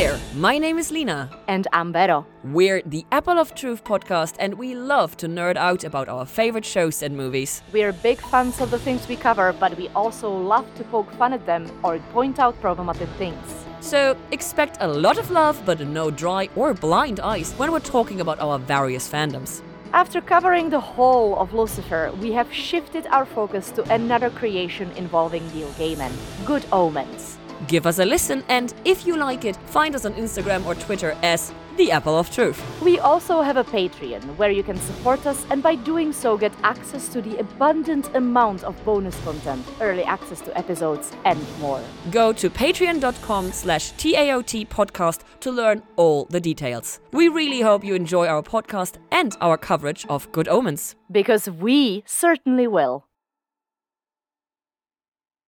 there, my name is Lena. And I'm Vero. We're the Apple of Truth podcast, and we love to nerd out about our favorite shows and movies. We're big fans of the things we cover, but we also love to poke fun at them or point out problematic things. So expect a lot of love, but no dry or blind eyes when we're talking about our various fandoms. After covering the whole of Lucifer, we have shifted our focus to another creation involving Neil Gaiman Good Omens. Give us a listen, and if you like it, find us on Instagram or Twitter as The Apple of Truth. We also have a Patreon where you can support us and by doing so get access to the abundant amount of bonus content, early access to episodes, and more. Go to patreon.com slash TAOT podcast to learn all the details. We really hope you enjoy our podcast and our coverage of Good Omens. Because we certainly will.